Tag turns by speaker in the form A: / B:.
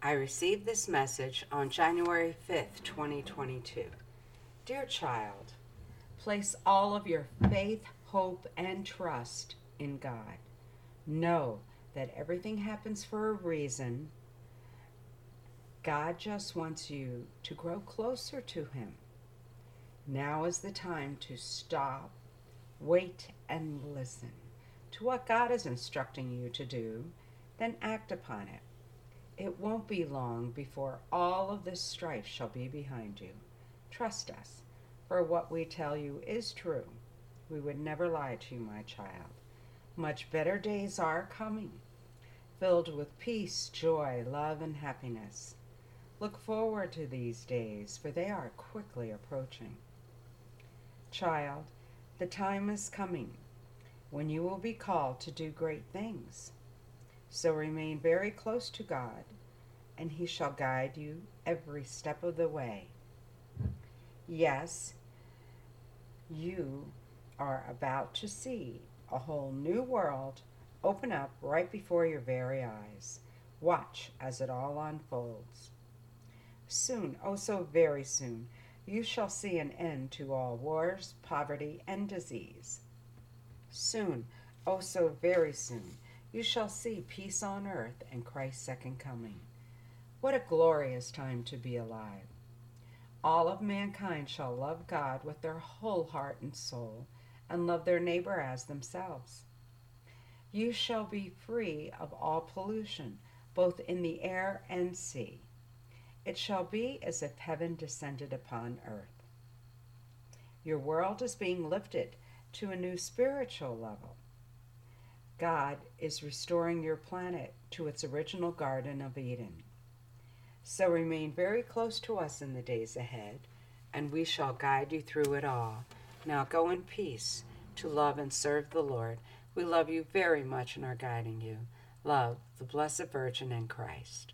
A: I received this message on January 5th, 2022. Dear child, place all of your faith, hope, and trust in God. Know that everything happens for a reason. God just wants you to grow closer to Him. Now is the time to stop, wait, and listen to what God is instructing you to do, then act upon it. It won't be long before all of this strife shall be behind you. Trust us, for what we tell you is true. We would never lie to you, my child. Much better days are coming, filled with peace, joy, love, and happiness. Look forward to these days, for they are quickly approaching. Child, the time is coming when you will be called to do great things. So remain very close to God, and He shall guide you every step of the way. Yes, you are about to see a whole new world open up right before your very eyes. Watch as it all unfolds. Soon, oh so very soon, you shall see an end to all wars, poverty, and disease. Soon, oh so very soon, you shall see peace on earth and Christ's second coming. What a glorious time to be alive! All of mankind shall love God with their whole heart and soul, and love their neighbor as themselves. You shall be free of all pollution, both in the air and sea. It shall be as if heaven descended upon earth. Your world is being lifted to a new spiritual level. God is restoring your planet to its original Garden of Eden. So remain very close to us in the days ahead, and we shall guide you through it all. Now go in peace to love and serve the Lord. We love you very much and are guiding you. Love the Blessed Virgin and Christ.